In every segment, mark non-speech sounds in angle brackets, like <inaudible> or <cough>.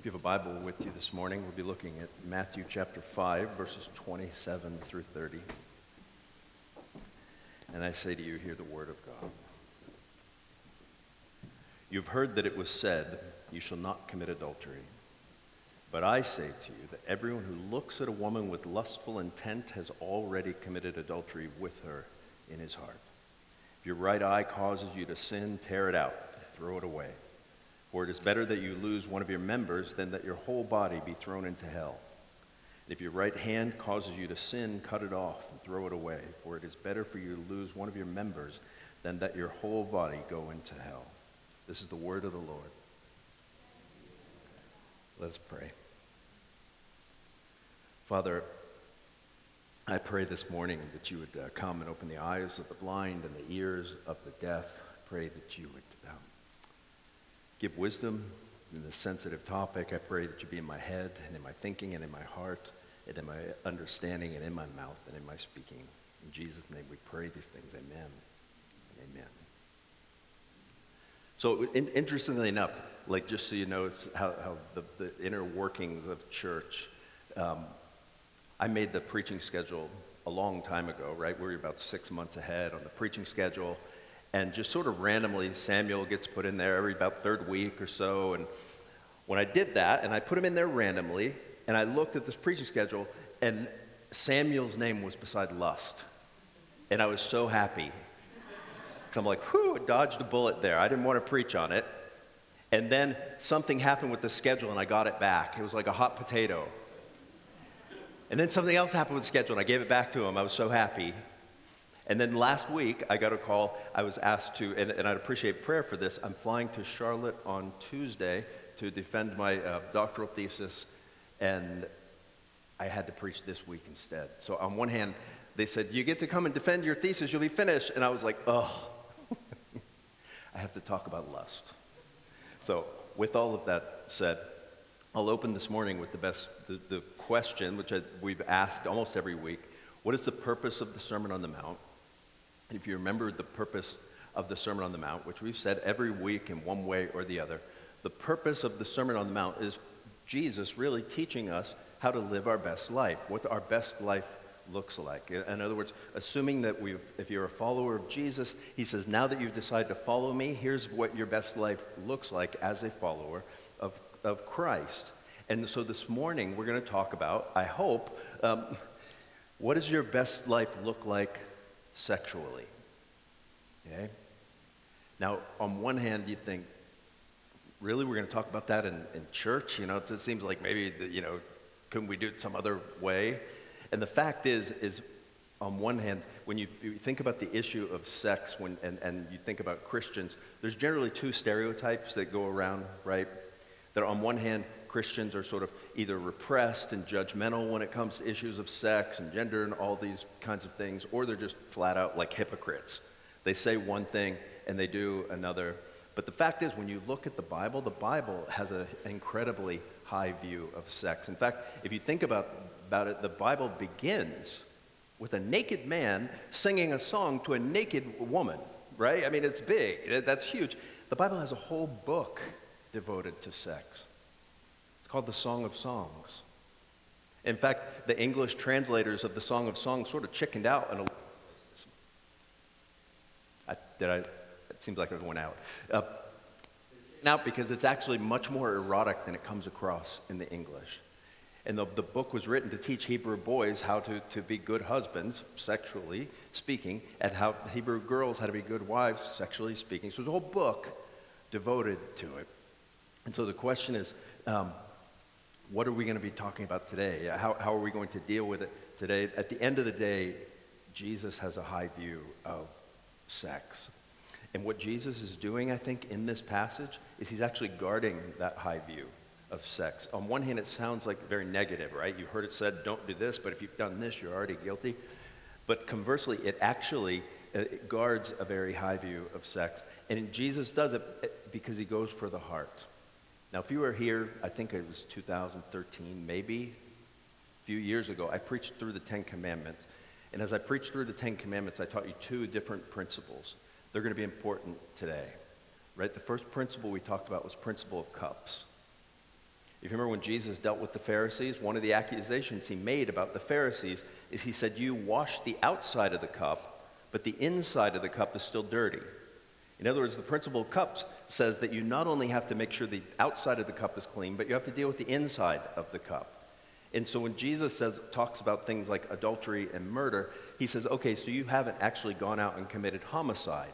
If you have a Bible with you this morning, we'll be looking at Matthew chapter 5, verses 27 through 30. And I say to you, hear the word of God. You've heard that it was said, You shall not commit adultery. But I say to you that everyone who looks at a woman with lustful intent has already committed adultery with her in his heart. If your right eye causes you to sin, tear it out, throw it away. For it is better that you lose one of your members than that your whole body be thrown into hell. If your right hand causes you to sin, cut it off and throw it away. For it is better for you to lose one of your members than that your whole body go into hell. This is the word of the Lord. Let's pray. Father, I pray this morning that you would uh, come and open the eyes of the blind and the ears of the deaf. Pray that you would um, give wisdom in this sensitive topic. I pray that you be in my head and in my thinking and in my heart and in my understanding and in my mouth and in my speaking. In Jesus' name we pray these things. Amen. Amen. So in, interestingly enough, like just so you know how, how the, the inner workings of church, um, I made the preaching schedule a long time ago, right? We were about six months ahead on the preaching schedule. And just sort of randomly, Samuel gets put in there every about third week or so. And when I did that, and I put him in there randomly, and I looked at this preaching schedule, and Samuel's name was beside lust. And I was so happy. So I'm like, whew, dodged a bullet there. I didn't want to preach on it. And then something happened with the schedule, and I got it back. It was like a hot potato. And then something else happened with the schedule, and I gave it back to him. I was so happy. And then last week, I got a call. I was asked to, and, and I'd appreciate prayer for this. I'm flying to Charlotte on Tuesday to defend my uh, doctoral thesis, and I had to preach this week instead. So, on one hand, they said, You get to come and defend your thesis, you'll be finished. And I was like, Oh, <laughs> I have to talk about lust. So, with all of that said, I'll open this morning with the best, the, the question, which I, we've asked almost every week What is the purpose of the Sermon on the Mount? If you remember the purpose of the Sermon on the Mount, which we've said every week in one way or the other, the purpose of the Sermon on the Mount is Jesus really teaching us how to live our best life, what our best life looks like. In other words, assuming that we if you're a follower of Jesus, he says, now that you've decided to follow me, here's what your best life looks like as a follower of, of Christ. And so this morning, we're going to talk about, I hope, um, what does your best life look like sexually. Okay? Now, on one hand, you think, really, we're going to talk about that in, in church? You know, it, seems like maybe, the, you know, couldn't we do it some other way? And the fact is, is on one hand, when you, you think about the issue of sex when, and, and you think about Christians, there's generally two stereotypes that go around, right? That on one hand, Christians are sort of either repressed and judgmental when it comes to issues of sex and gender and all these kinds of things, or they're just flat out like hypocrites. They say one thing and they do another. But the fact is, when you look at the Bible, the Bible has an incredibly high view of sex. In fact, if you think about, about it, the Bible begins with a naked man singing a song to a naked woman, right? I mean, it's big, that's huge. The Bible has a whole book devoted to sex called the Song of Songs. In fact, the English translators of the Song of Songs sort of chickened out in a I, did I? It seems like it went out. Uh, now, because it's actually much more erotic than it comes across in the English. And the, the book was written to teach Hebrew boys how to, to be good husbands, sexually speaking, and how Hebrew girls how to be good wives, sexually speaking. So there's a whole book devoted to it. And so the question is um, what are we going to be talking about today? How, how are we going to deal with it today? At the end of the day, Jesus has a high view of sex. And what Jesus is doing, I think, in this passage is he's actually guarding that high view of sex. On one hand, it sounds like very negative, right? You've heard it said, don't do this, but if you've done this, you're already guilty. But conversely, it actually uh, it guards a very high view of sex. And Jesus does it uh, because he goes for the heart. Now, if you were here, I think it was 2013, maybe a few years ago, I preached through the Ten Commandments. And as I preached through the Ten Commandments, I taught you two different principles. They're going to be important today. Right? The first principle we talked about was principle of cups. If you remember when Jesus dealt with the Pharisees, one of the accusations he made about the Pharisees is he said, You wash the outside of the cup, but the inside of the cup is still dirty. In other words, the principle of cups says that you not only have to make sure the outside of the cup is clean, but you have to deal with the inside of the cup. And so when Jesus says talks about things like adultery and murder, he says, okay, so you haven't actually gone out and committed homicide.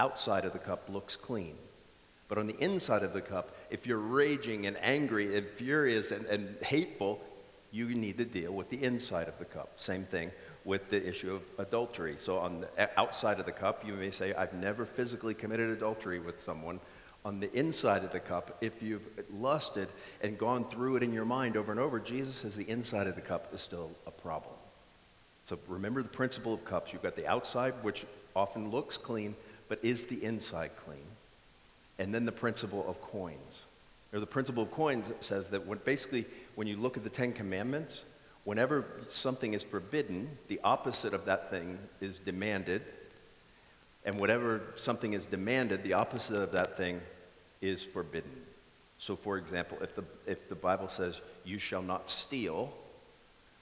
Outside of the cup looks clean. But on the inside of the cup, if you're raging and angry and furious and, and hateful, you need to deal with the inside of the cup. Same thing with the issue of adultery. So on the outside of the cup, you may say, I've never physically committed adultery with someone. On the inside of the cup, if you've lusted and gone through it in your mind over and over, Jesus says the inside of the cup is still a problem. So remember the principle of cups. You've got the outside, which often looks clean, but is the inside clean? And then the principle of coins. Or the principle of coins says that when, basically, when you look at the Ten Commandments, whenever something is forbidden, the opposite of that thing is demanded. And whatever something is demanded, the opposite of that thing is forbidden. So, for example, if the, if the Bible says, you shall not steal,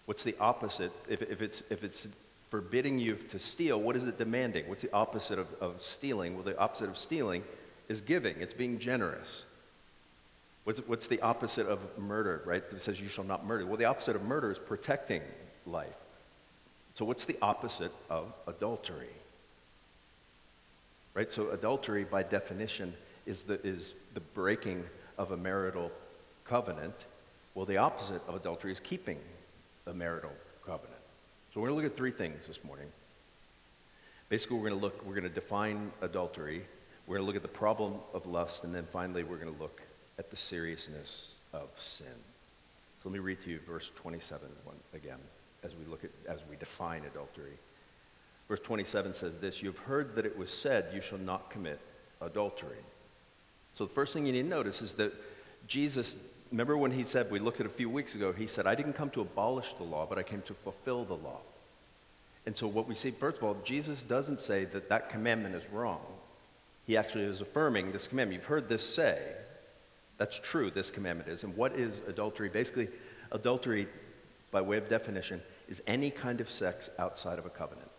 what's the opposite? If, if, it's, if it's forbidding you to steal, what is it demanding? What's the opposite of, of stealing? Well, the opposite of stealing is giving, it's being generous. What's, what's the opposite of murder, right? It says you shall not murder. Well, the opposite of murder is protecting life. So, what's the opposite of adultery? Right? So, adultery, by definition, is the, is the breaking of a marital covenant. Well, the opposite of adultery is keeping a marital covenant. So, we're going to look at three things this morning. Basically, we're going to look, we're going to define adultery, we're going to look at the problem of lust, and then finally, we're going to look at the seriousness of sin. So let me read to you verse 27 again as we look at as we define adultery. Verse 27 says this, "You've heard that it was said, you shall not commit adultery." So the first thing you need to notice is that Jesus remember when he said we looked at a few weeks ago, he said, "I didn't come to abolish the law, but I came to fulfill the law." And so what we see first of all, Jesus doesn't say that that commandment is wrong. He actually is affirming this commandment. You've heard this say, that's true, this commandment is. And what is adultery? Basically, adultery, by way of definition, is any kind of sex outside of a covenant.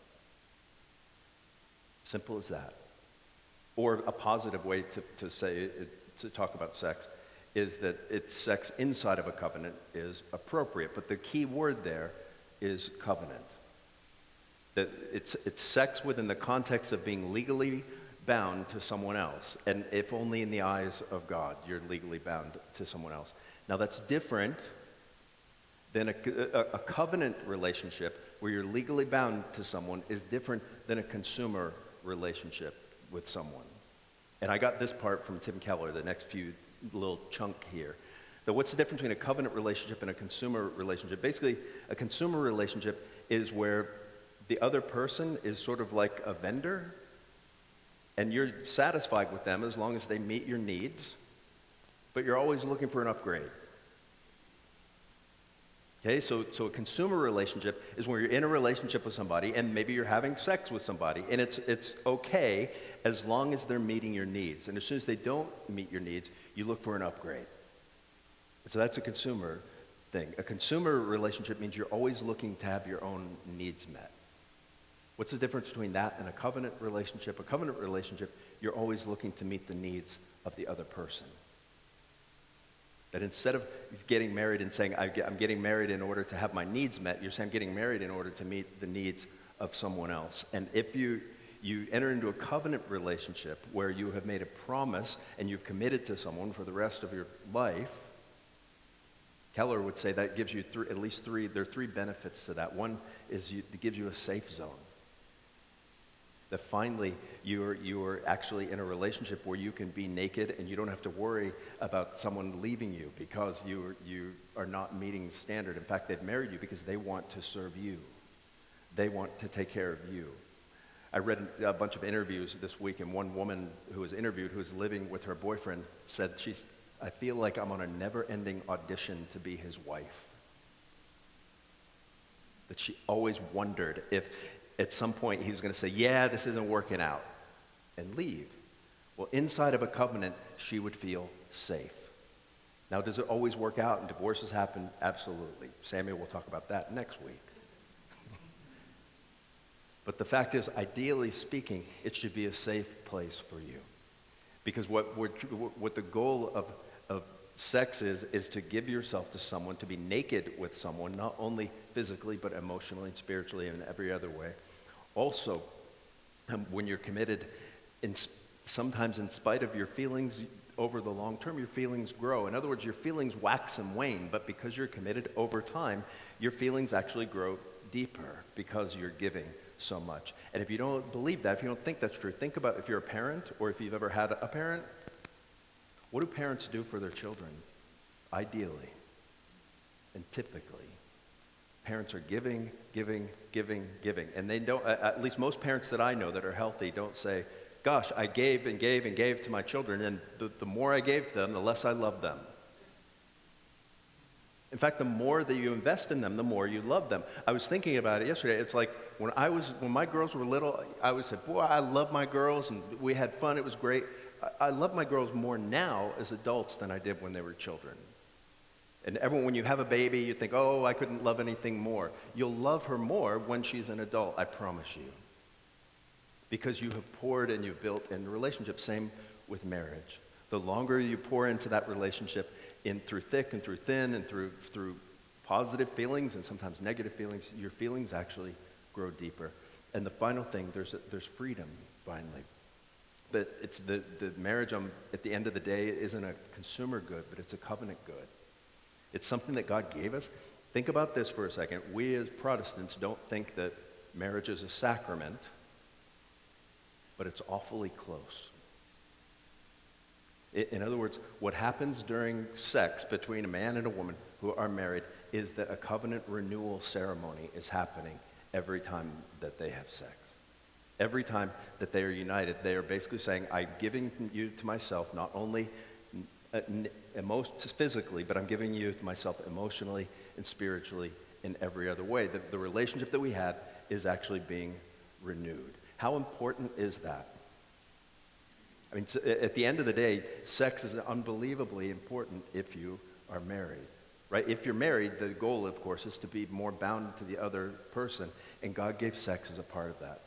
Simple as that. Or a positive way to, to say, it, to talk about sex, is that it's sex inside of a covenant is appropriate. But the key word there is covenant. That it's, it's sex within the context of being legally bound to someone else. And if only in the eyes of God, you're legally bound to someone else. Now, that's different than a, a, a, covenant relationship where you're legally bound to someone, is different than a consumer relationship with someone. And I got this part from Tim Keller, the next few little chunk here. That what's the difference between a covenant relationship and a consumer relationship? Basically, a consumer relationship is where the other person is sort of like a vendor and you're satisfied with them as long as they meet your needs, but you're always looking for an upgrade. Okay, so, so a consumer relationship is where you're in a relationship with somebody and maybe you're having sex with somebody, and it's, it's okay as long as they're meeting your needs. And as soon as they don't meet your needs, you look for an upgrade. So that's a consumer thing. A consumer relationship means you're always looking to have your own needs met. What's the difference between that and a covenant relationship? A covenant relationship, you're always looking to meet the needs of the other person. That instead of getting married and saying, I'm getting married in order to have my needs met, you're saying I'm getting married in order to meet the needs of someone else. And if you, you enter into a covenant relationship where you have made a promise and you've committed to someone for the rest of your life, Keller would say that gives you three, at least three, there are three benefits to that. One is you, it gives you a safe zone. That finally you're, you're actually in a relationship where you can be naked and you don't have to worry about someone leaving you because you, you are not meeting the standard. In fact, they've married you because they want to serve you. They want to take care of you. I read a bunch of interviews this week, and one woman who was interviewed, who was living with her boyfriend, said, she's, I feel like I'm on a never ending audition to be his wife. That she always wondered if, at some point he was going to say, Yeah, this isn't working out, and leave. Well, inside of a covenant, she would feel safe. Now, does it always work out and divorces happen? Absolutely. Samuel will talk about that next week. <laughs> but the fact is, ideally speaking, it should be a safe place for you. Because what, what the goal of, of sex is, is to give yourself to someone, to be naked with someone, not only physically, but emotionally and spiritually and in every other way. Also, um, when you're committed, in, sometimes in spite of your feelings, over the long term, your feelings grow. In other words, your feelings wax and wane, but because you're committed over time, your feelings actually grow deeper because you're giving so much. And if you don't believe that, if you don't think that's true, think about if you're a parent or if you've ever had a parent, what do parents do for their children? Ideally and typically. Parents are giving, giving, giving, giving. And they don't, at least most parents that I know that are healthy don't say, gosh, I gave and gave and gave to my children, and the, the more I gave to them, the less I loved them. In fact, the more that you invest in them, the more you love them. I was thinking about it yesterday. It's like when I was when my girls were little, I would say, "Boy, I love my girls, and we had fun. It was great." I, I love my girls more now as adults than I did when they were children. And everyone, when you have a baby, you think, "Oh, I couldn't love anything more." You'll love her more when she's an adult. I promise you because you have poured and you've built in the relationship. Same with marriage. The longer you pour into that relationship, in through thick and through thin and through through positive feelings and sometimes negative feelings, your feelings actually grow deeper. And the final thing, there's a, there's freedom finally. But it's the, the marriage um, at the end of the day isn't a consumer good, but it's a covenant good. It's something that God gave us. Think about this for a second. We as Protestants don't think that marriage is a sacrament but it's awfully close. In other words, what happens during sex between a man and a woman who are married is that a covenant renewal ceremony is happening every time that they have sex. Every time that they are united, they are basically saying, I'm giving you to myself not only uh, physically, but I'm giving you myself emotionally and spiritually in every other way. The, the relationship that we had is actually being renewed. How important is that? I mean, at the end of the day, sex is unbelievably important if you are married, right? If you're married, the goal, of course, is to be more bound to the other person, and God gave sex as a part of that.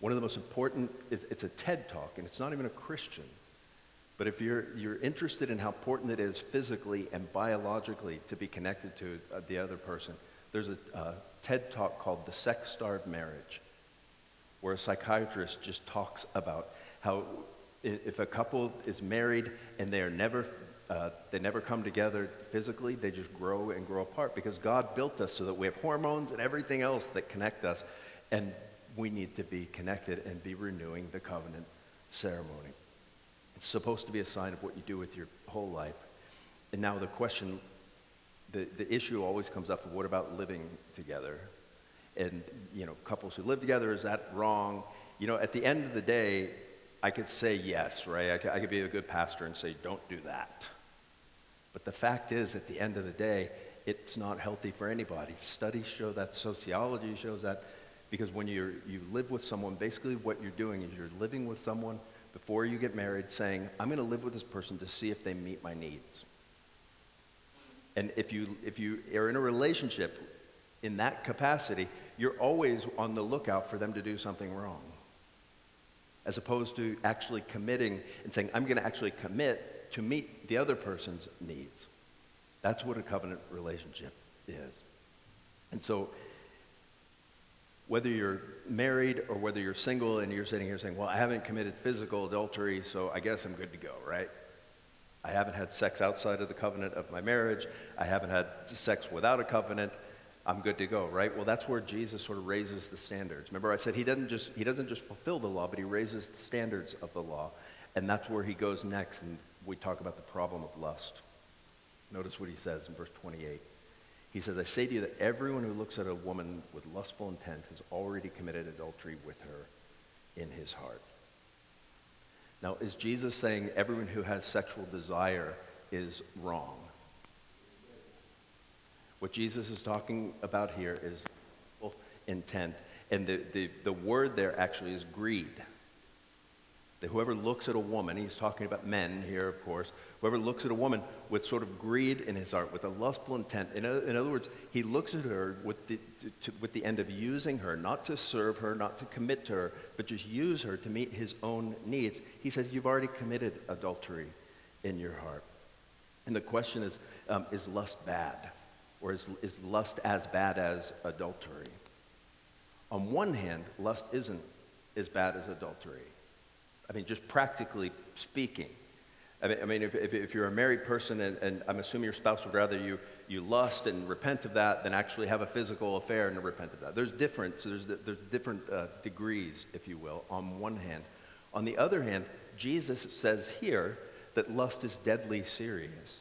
One of the most important, it's a TED talk, and it's not even a Christian. But if you're, you're interested in how important it is physically and biologically to be connected to uh, the other person, there's a uh, TED talk called The Sex Starved Marriage where a psychiatrist just talks about how if a couple is married and they are never uh, they never come together physically they just grow and grow apart because god built us so that we have hormones and everything else that connect us and we need to be connected and be renewing the covenant ceremony it's supposed to be a sign of what you do with your whole life. And now the question the, the issue always comes up of what about living together? And you know couples who live together is that wrong? You know at the end of the day i could say yes right? I could, I could be a good pastor and say don't do that. But the fact is at the end of the day it's not healthy for anybody. Studies show that sociology shows that because when you you live with someone basically what you're doing is you're living with someone before you get married saying i'm going to live with this person to see if they meet my needs and if you if you are in a relationship in that capacity, you're always on the lookout for them to do something wrong. As opposed to actually committing and saying, I'm going to actually commit to meet the other person's needs. That's what a covenant relationship is. And so, whether you're married or whether you're single and you're sitting here saying, Well, I haven't committed physical adultery, so I guess I'm good to go, right? I haven't had sex outside of the covenant of my marriage. I haven't had sex without a covenant. I'm good to go, right? Well, that's where Jesus sort of raises the standards. Remember, I said he doesn't just he doesn't just fulfill the law, but he raises the standards of the law, and that's where he goes next. And we talk about the problem of lust. Notice what he says in verse 28. He says, "I say to you that everyone who looks at a woman with lustful intent has already committed adultery with her in his heart." Now, is Jesus saying everyone who has sexual desire is wrong? What Jesus is talking about here is intent. And the, the, the word there actually is greed. That whoever looks at a woman, he's talking about men here, of course, whoever looks at a woman with sort of greed in his heart, with a lustful intent, in, in other words, he looks at her with the, to, with the end of using her, not to serve her, not to commit to her, but just use her to meet his own needs. He says, You've already committed adultery in your heart. And the question is um, Is lust bad? Or is, is lust as bad as adultery? On one hand, lust isn't as bad as adultery. I mean, just practically speaking. I mean, I mean if, if, if, you're a married person and, and, I'm assuming your spouse would rather you, you lust and repent of that than actually have a physical affair and repent of that. There's difference, there's, there's different uh, degrees, if you will, on one hand. On the other hand, Jesus says here that lust is deadly serious.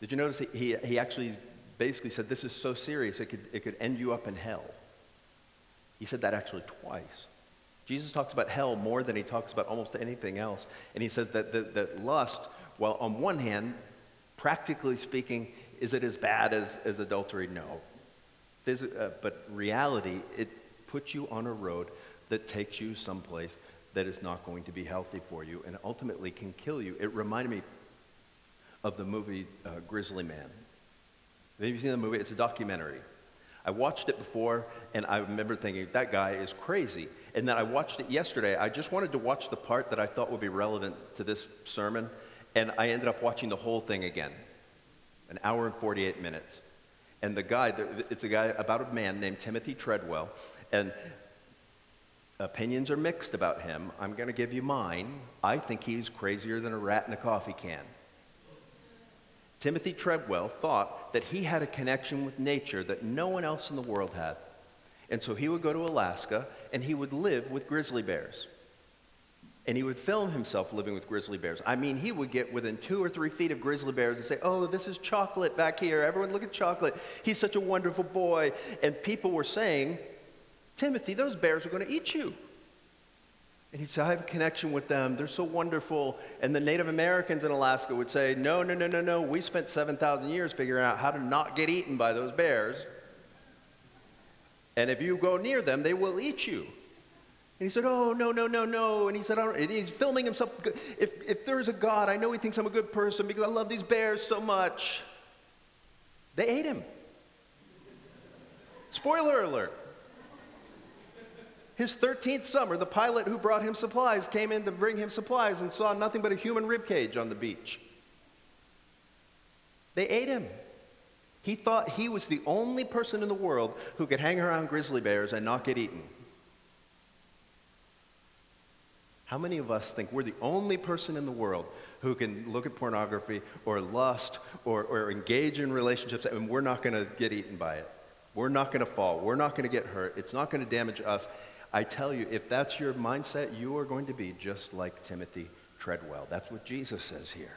Did you notice he, he, he actually basically said this is so serious it could, it could end you up in hell? He said that actually twice. Jesus talks about hell more than he talks about almost anything else. And he says that, that, that lust, well, on one hand, practically speaking, is it as bad as, as adultery? No. Uh, but reality, it puts you on a road that takes you someplace that is not going to be healthy for you and ultimately can kill you. It reminded me of the movie uh, Grizzly Man. Have you seen the movie? It's a documentary. I watched it before, and I remember thinking, that guy is crazy. And then I watched it yesterday. I just wanted to watch the part that I thought would be relevant to this sermon, and I ended up watching the whole thing again an hour and 48 minutes. And the guy, it's a guy about a man named Timothy Treadwell, and opinions are mixed about him. I'm going to give you mine. I think he's crazier than a rat in a coffee can. Timothy Treadwell thought that he had a connection with nature that no one else in the world had. And so he would go to Alaska and he would live with grizzly bears. And he would film himself living with grizzly bears. I mean, he would get within two or three feet of grizzly bears and say, Oh, this is chocolate back here. Everyone look at chocolate. He's such a wonderful boy. And people were saying, Timothy, those bears are going to eat you. And he'd say, I have a connection with them. They're so wonderful. And the Native Americans in Alaska would say, No, no, no, no, no. We spent 7,000 years figuring out how to not get eaten by those bears. And if you go near them, they will eat you. And he said, Oh, no, no, no, no. And he said, he's filming himself. If, if there's a God, I know he thinks I'm a good person because I love these bears so much. They ate him. Spoiler alert. His 13th summer, the pilot who brought him supplies came in to bring him supplies and saw nothing but a human rib cage on the beach. They ate him. He thought he was the only person in the world who could hang around grizzly bears and not get eaten. How many of us think we're the only person in the world who can look at pornography or lust or, or engage in relationships and we're not going to get eaten by it? We're not going to fall. We're not going to get hurt. It's not going to damage us. I tell you, if that's your mindset, you are going to be just like Timothy Treadwell. That's what Jesus says here.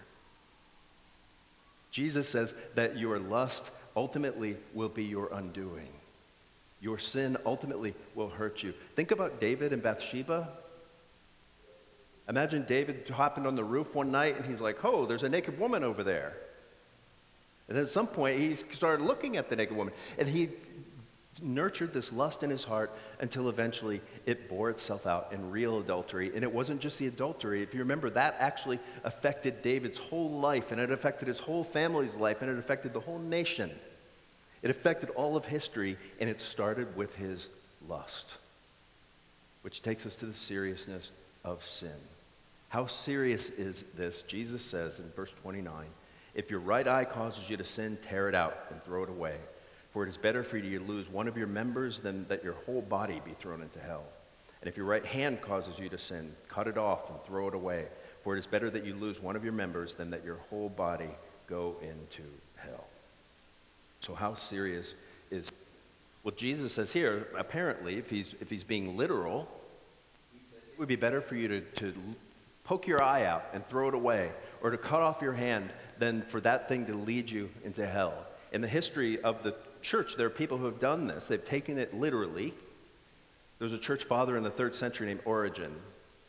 Jesus says that your lust ultimately will be your undoing. Your sin ultimately will hurt you. Think about David and Bathsheba. Imagine David hopping on the roof one night and he's like, oh, there's a naked woman over there. And then at some point, he started looking at the naked woman. And he nurtured this lust in his heart until eventually it bore itself out in real adultery. And it wasn't just the adultery. If you remember, that actually affected David's whole life, and it affected his whole family's life, and it affected the whole nation. It affected all of history, and it started with his lust, which takes us to the seriousness of sin. How serious is this? Jesus says in verse 29 If your right eye causes you to sin, tear it out and throw it away. For it is better for you to lose one of your members than that your whole body be thrown into hell. And if your right hand causes you to sin, cut it off and throw it away. For it is better that you lose one of your members than that your whole body go into hell. So, how serious is. Well, Jesus says here, apparently, if he's, if he's being literal, it would be better for you to, to poke your eye out and throw it away, or to cut off your hand, than for that thing to lead you into hell. In the history of the church, there are people who have done this. They've taken it literally. There was a church father in the third century named Origen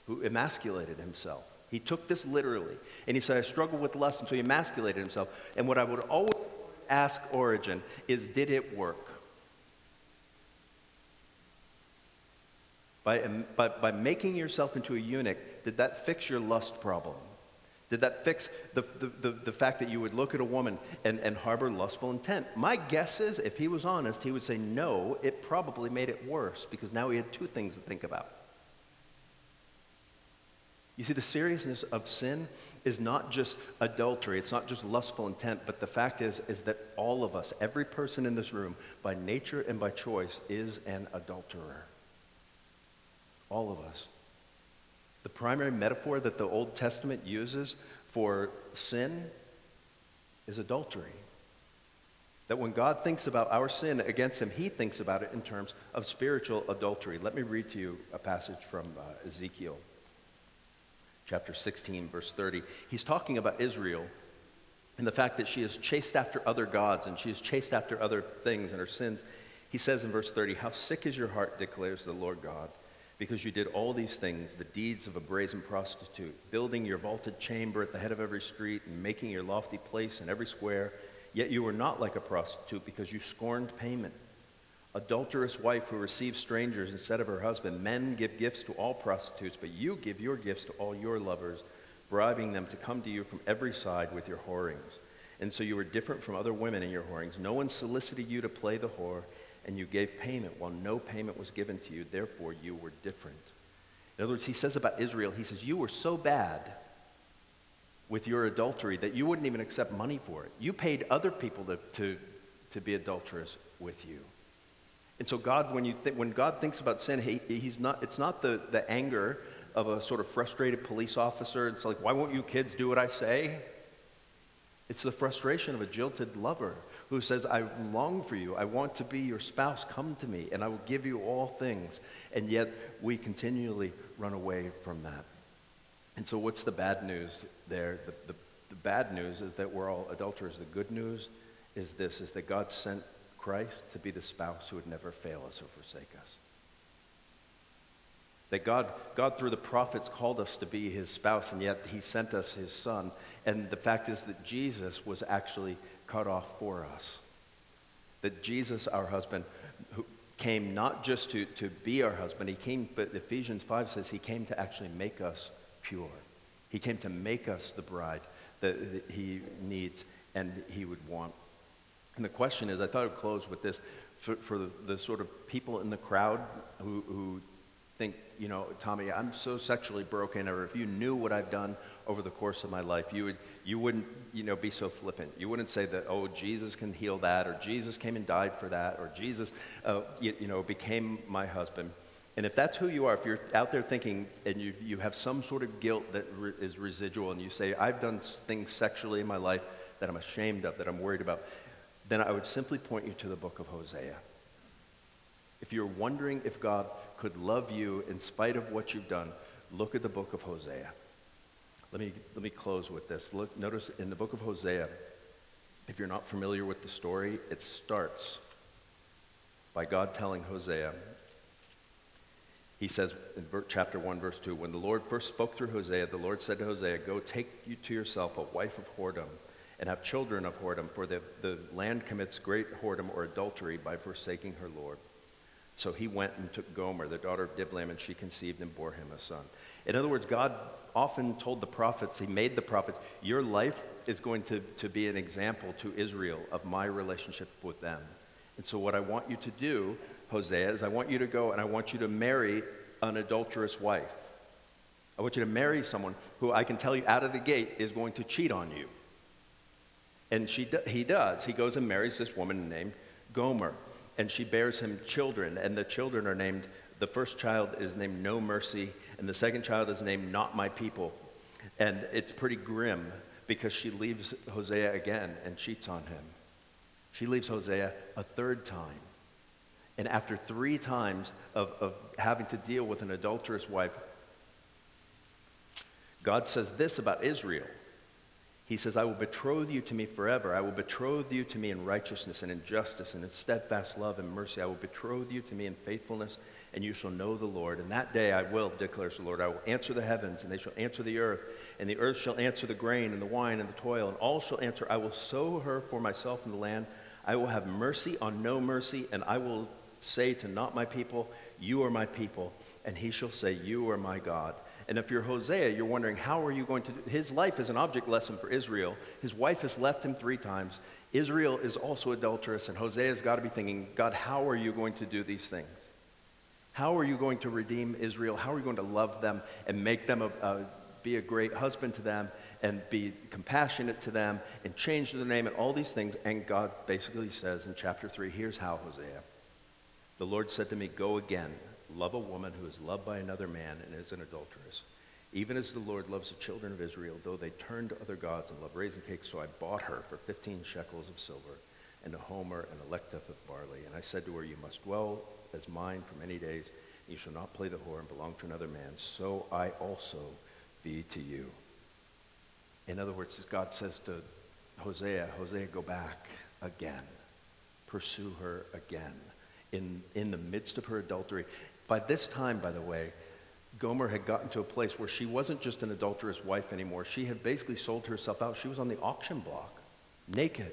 who emasculated himself. He took this literally. And he said, I struggle with lust, and so he emasculated himself. And what I would always ask Origen is, did it work? By, by, by making yourself into a eunuch, did that fix your lust problem? Did that fix the, the, the, fact that you would look at a woman and, and harbor lustful intent? My guess is, if he was honest, he would say, no, it probably made it worse because now he had two things to think about. You see, the seriousness of sin is not just adultery, it's not just lustful intent, but the fact is, is that all of us, every person in this room, by nature and by choice, is an adulterer. All of us. The primary metaphor that the Old Testament uses for sin is adultery. That when God thinks about our sin against him, he thinks about it in terms of spiritual adultery. Let me read to you a passage from uh, Ezekiel chapter 16, verse 30. He's talking about Israel and the fact that she has chased after other gods and she has chased after other things and her sins. He says in verse 30, How sick is your heart, declares the Lord God because you did all these things, the deeds of a brazen prostitute, building your vaulted chamber at the head of every street and making your lofty place in every square. Yet you were not like a prostitute because you scorned payment. Adulterous wife who receives strangers instead of her husband. Men give gifts to all prostitutes, but you give your gifts to all your lovers, bribing them to come to you from every side with your whorings. And so you were different from other women in your whorings. No one solicited you to play the whore and you gave payment while no payment was given to you. Therefore, you were different. In other words, he says about Israel, he says, You were so bad with your adultery that you wouldn't even accept money for it. You paid other people to, to, to be adulterous with you. And so, God, when, you th- when God thinks about sin, he, he's not, it's not the, the anger of a sort of frustrated police officer. It's like, Why won't you kids do what I say? It's the frustration of a jilted lover who says, I long for you. I want to be your spouse. Come to me, and I will give you all things. And yet, we continually run away from that. And so, what's the bad news there? The, the, the bad news is that we're all adulterers. The good news is this, is that God sent Christ to be the spouse who would never fail us or forsake us. That God, God, through the prophets, called us to be his spouse, and yet he sent us his son. And the fact is that Jesus was actually cut off for us. That Jesus, our husband, who came not just to, to be our husband, he came, but Ephesians 5 says he came to actually make us pure. He came to make us the bride that, that he needs and he would want. And the question is I thought I'd close with this for, for the, the, sort of people in the crowd who, who think, you know, Tommy, I'm so sexually broken, or if you knew what I've done over the course of my life, you, would, you wouldn't, you know, be so flippant. You wouldn't say that, oh, Jesus can heal that, or Jesus came and died for that, or Jesus, uh, you, you, know, became my husband. And if that's who you are, if you're out there thinking and you, you have some sort of guilt that re- is residual, and you say, I've done things sexually in my life that I'm ashamed of, that I'm worried about, then I would simply point you to the book of Hosea. If you're wondering if God could love you in spite of what you've done, look at the book of Hosea. Let me, let me close with this. Look, notice in the book of Hosea, if you're not familiar with the story, it starts by God telling Hosea, he says in chapter 1, verse 2, when the Lord first spoke through Hosea, the Lord said to Hosea, Go take you to yourself a wife of whoredom and have children of whoredom, for the, the land commits great whoredom or adultery by forsaking her Lord. So he went and took Gomer, the daughter of Diblaim, and she conceived and bore him a son. In other words, God often told the prophets, he made the prophets, your life is going to, to be an example to Israel of my relationship with them. And so what I want you to do, Hosea, is I want you to go and I want you to marry an adulterous wife. I want you to marry someone who I can tell you out of the gate is going to cheat on you. And she, he does. He goes and marries this woman named Gomer and she bears him children, and the children are named, the first child is named No Mercy, and the second child is named Not My People. And it's pretty grim because she leaves Hosea again and cheats on him. She leaves Hosea a third time. And after three times of, of having to deal with an adulterous wife, God says this about Israel he says, I will betroth you to me forever. I will betroth you to me in righteousness and in justice and in steadfast love and mercy. I will betroth you to me in faithfulness, and you shall know the Lord. And that day I will, declares the Lord. I will answer the heavens, and they shall answer the earth, and the earth shall answer the grain and the wine and the toil, and all shall answer, I will sow her for myself in the land. I will have mercy on no mercy, and I will say to not my people, You are my people, and he shall say, You are my God. And if you're Hosea, you're wondering, how are you going to His life is an object lesson for Israel. His wife has left him three times. Israel is also adulterous, and Hosea's got to be thinking, God, how are you going to do these things? How are you going to redeem Israel? How are you going to love them and make them a, a be a great husband to them and be compassionate to them and change their name and all these things. And God basically says in chapter 3 here's how, Hosea. The Lord said to me, Go again, love a woman who is loved by another man and is an adulteress. Even as the Lord loves the children of Israel, though they turn to other gods and love raisin cakes, so I bought her for 15 shekels of silver and a homer and a lethech of barley. And I said to her, You must dwell as mine for many days. You shall not play the whore and belong to another man. So I also be to you. In other words, God says to Hosea, Hosea, go back again. Pursue her again. In, in the midst of her adultery. By this time, by the way, Gomer had gotten to a place where she wasn't just an adulterous wife anymore. She had basically sold herself out. She was on the auction block, naked.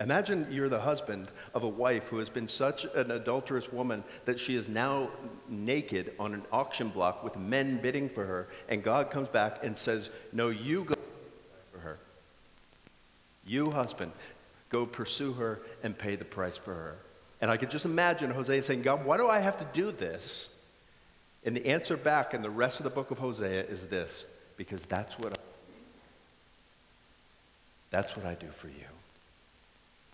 Imagine you're the husband of a wife who has been such an adulterous woman that she is now naked on an auction block with men bidding for her, and God comes back and says, No, you go for her. You, husband, go pursue her and pay the price for her. And I could just imagine Hosea saying, God, why do I have to do this? And the answer back in the rest of the book of Hosea is this because that's what I, that's what I do for you.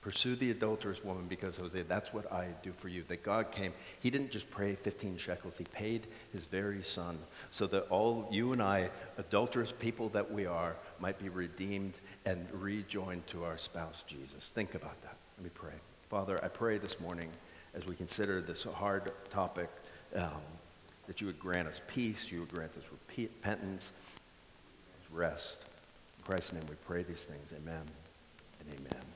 Pursue the adulterous woman because Hosea, that's what I do for you. That God came, he didn't just pay 15 shekels, he paid his very son so that all you and I, adulterous people that we are, might be redeemed and rejoined to our spouse Jesus. Think about that. Let me pray. Father, I pray this morning as we consider this hard topic um, that you would grant us peace, you would grant us repentance, rest. In Christ's name we pray these things. Amen and amen.